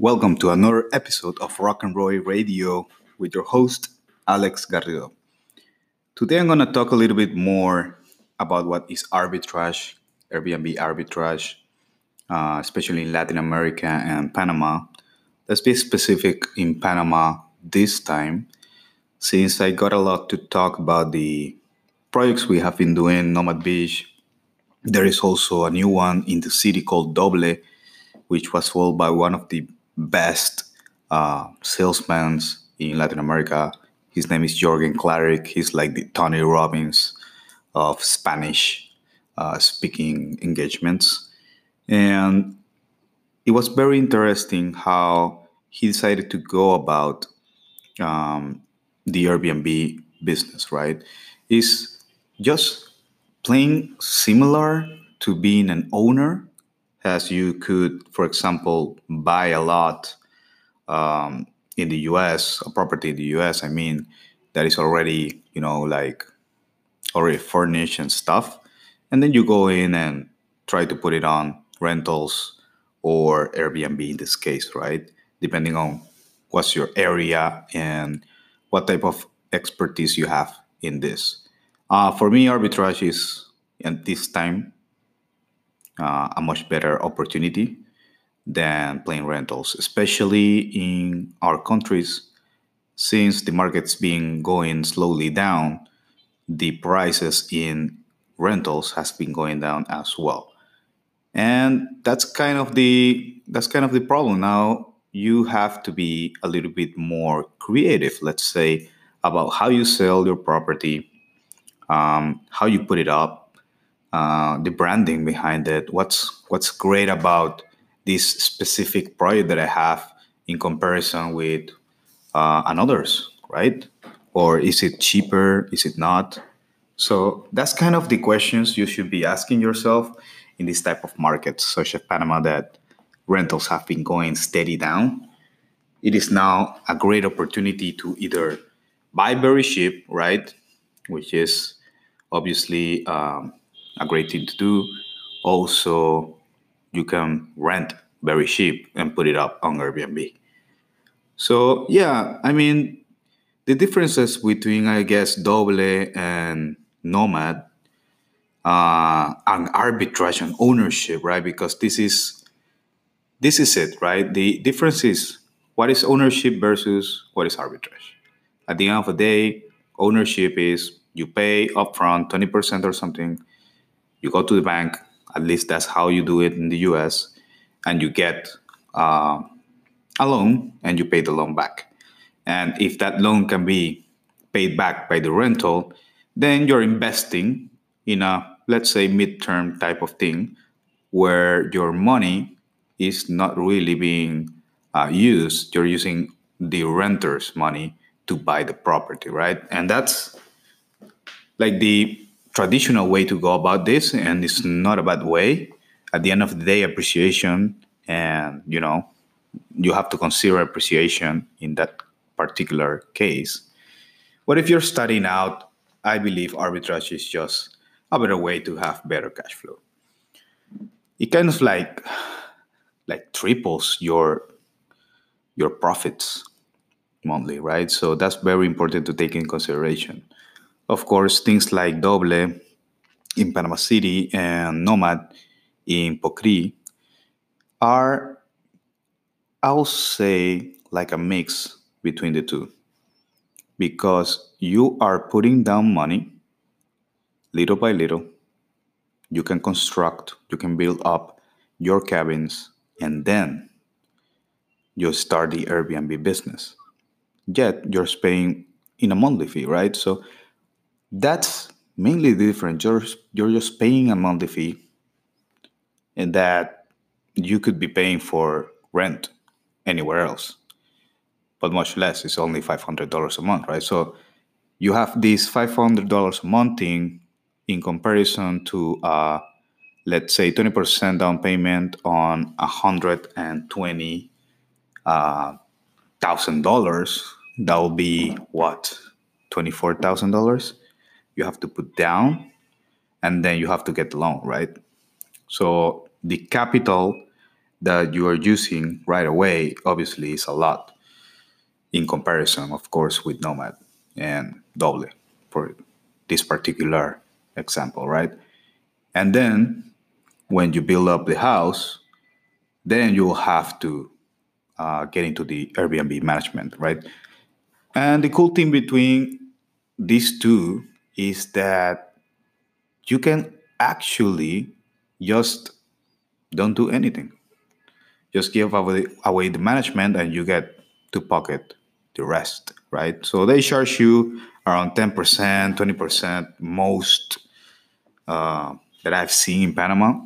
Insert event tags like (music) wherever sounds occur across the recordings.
Welcome to another episode of Rock and Roll Radio with your host, Alex Garrido. Today I'm going to talk a little bit more about what is arbitrage, Airbnb arbitrage, uh, especially in Latin America and Panama. Let's be specific in Panama this time, since I got a lot to talk about the projects we have been doing, Nomad Beach. There is also a new one in the city called Doble, which was sold by one of the best uh, salesmen in Latin America. His name is Jürgen Klarić. He's like the Tony Robbins of Spanish uh, speaking engagements. And it was very interesting how he decided to go about um, the Airbnb business, right? Is just playing similar to being an owner, as you could, for example, buy a lot um, in the US, a property in the US, I mean, that is already, you know, like already furnished and stuff. And then you go in and try to put it on rentals or Airbnb in this case, right? Depending on what's your area and what type of expertise you have in this. Uh, for me, arbitrage is at this time uh, a much better opportunity than playing rentals, especially in our countries, since the market's been going slowly down. The prices in rentals has been going down as well, and that's kind of the that's kind of the problem now. You have to be a little bit more creative, let's say, about how you sell your property, um, how you put it up, uh, the branding behind it. What's what's great about this specific project that I have in comparison with uh, another's, right? Or is it cheaper? Is it not? So that's kind of the questions you should be asking yourself in this type of markets, such as Panama, that rentals have been going steady down. It is now a great opportunity to either buy very cheap, right? Which is obviously um, a great thing to do. Also, you can rent very cheap and put it up on Airbnb. So yeah, I mean the differences between I guess Doble and Nomad uh, and arbitrage and ownership, right? Because this is this is it, right? The difference is what is ownership versus what is arbitrage. At the end of the day, ownership is you pay upfront 20% or something, you go to the bank, at least that's how you do it in the US, and you get uh, a loan and you pay the loan back. And if that loan can be paid back by the rental, then you're investing in a, let's say, midterm type of thing where your money is not really being uh, used. You're using the renter's money to buy the property, right? And that's like the traditional way to go about this, and it's not a bad way. At the end of the day, appreciation, and you know, you have to consider appreciation in that particular case. But if you're starting out, I believe arbitrage is just a better way to have better cash flow. It kind of like like triples your your profits monthly, right? So that's very important to take in consideration. Of course, things like Doble in Panama City and Nomad in Pocri are, I'll say, like a mix between the two. Because you are putting down money little by little. You can construct, you can build up your cabins, and then you start the Airbnb business. Yet you're paying in a monthly fee, right? So that's mainly different. You're, you're just paying a monthly fee and that you could be paying for rent anywhere else, but much less. It's only $500 a month, right? So you have this $500 a month thing in comparison to, uh, let's say, 20% down payment on $120,000. Uh, that will be what? $24,000? You have to put down and then you have to get the loan, right? So the capital that you are using right away obviously is a lot in comparison, of course, with Nomad and Doble for this particular example, right? And then when you build up the house, then you'll have to uh, get into the Airbnb management, right? And the cool thing between these two is that you can actually just don't do anything. Just give away, away the management and you get to pocket the rest, right? So they charge you around 10%, 20% most uh, that I've seen in Panama,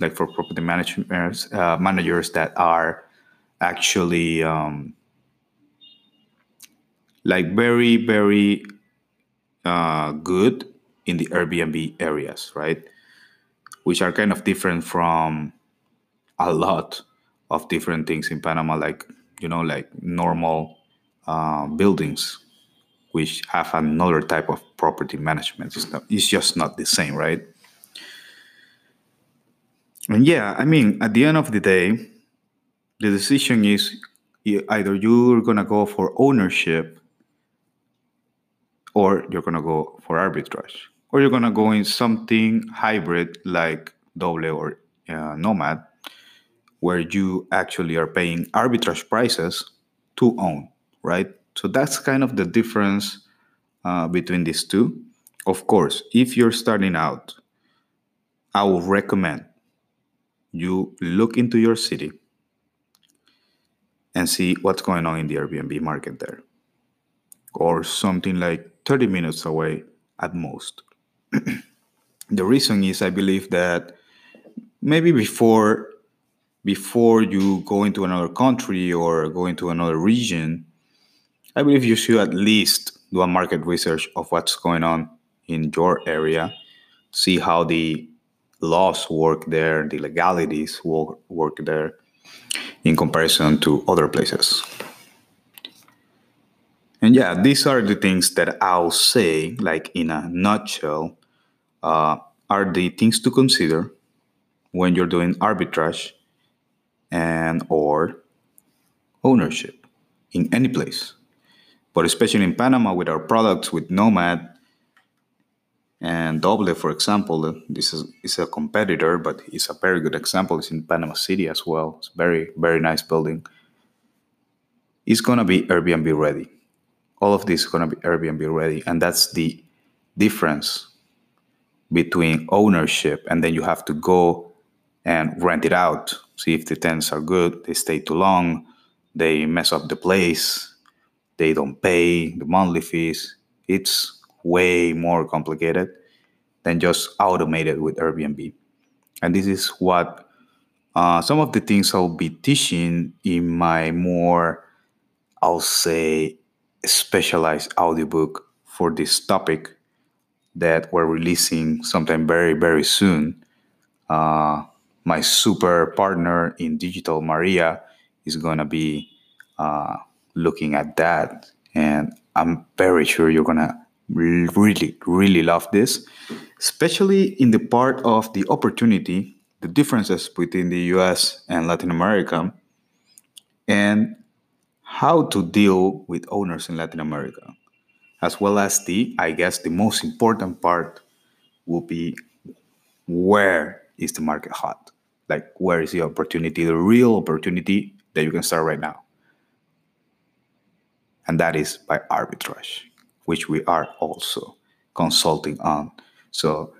like for property managers, uh, managers that are actually um, like very, very uh, good in the Airbnb areas, right? Which are kind of different from a lot of different things in Panama, like, you know, like normal uh, buildings, which have another type of property management. It's, not, it's just not the same, right? And yeah, I mean, at the end of the day, the decision is either you're going to go for ownership or you're going to go for arbitrage or you're going to go in something hybrid like Doble or uh, Nomad where you actually are paying arbitrage prices to own, right? So that's kind of the difference uh, between these two. Of course, if you're starting out, I would recommend you look into your city and see what's going on in the Airbnb market there, or something like 30 minutes away at most. (clears throat) the reason is I believe that maybe before before you go into another country or go into another region, I believe you should at least do a market research of what's going on in your area, see how the laws work there, the legalities work, work there in comparison to other places. And yeah, these are the things that I'll say, like in a nutshell, uh, are the things to consider when you're doing arbitrage and or ownership in any place. But especially in Panama with our products with Nomad and Doble, for example, this is, is a competitor, but it's a very good example. It's in Panama City as well. It's very, very nice building. It's gonna be Airbnb ready all of this is going to be Airbnb ready. And that's the difference between ownership and then you have to go and rent it out, see if the tenants are good, they stay too long, they mess up the place, they don't pay the monthly fees. It's way more complicated than just automated with Airbnb. And this is what uh, some of the things I'll be teaching in my more, I'll say, specialized audiobook for this topic that we're releasing sometime very, very soon. Uh, my super partner in digital, Maria, is to be uh, looking at that. And I'm very sure you're to really, really love this, especially in the part of the opportunity, the differences between the US and Latin America, and how to deal with owners in Latin America, as well as the, I guess, the most important part will be where is the market hot? Like, where is the opportunity, the real opportunity that you can start right now? And that is by arbitrage, which we are also consulting on. So,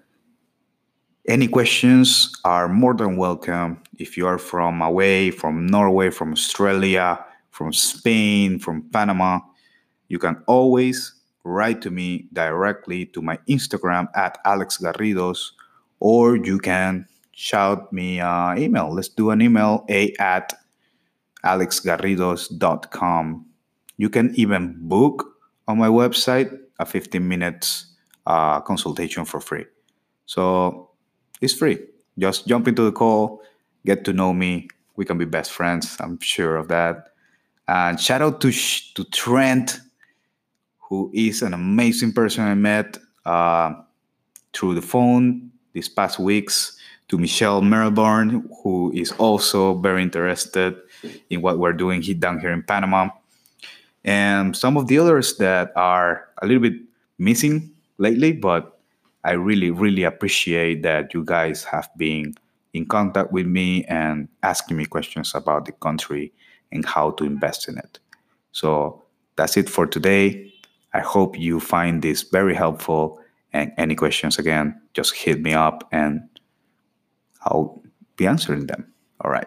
any questions are more than welcome. If you are from away, from Norway, from Australia, from Spain, from Panama, you can always write to me directly to my Instagram at Alex Garridos, or you can shout me uh, email. Let's do an email a at alexgarridos.com. You can even book on my website a 15 minutes uh, consultation for free. So it's free. Just jump into the call, get to know me. We can be best friends. I'm sure of that. And shout out to to Trent, who is an amazing person I met uh, through the phone these past weeks to Michelle Melbourne, who is also very interested in what we're doing down here in Panama, and some of the others that are a little bit missing lately, but I really, really appreciate that you guys have been in contact with me and asking me questions about the country and how to invest in it. So that's it for today. I hope you find this very helpful. And any questions again, just hit me up and I'll be answering them. All right.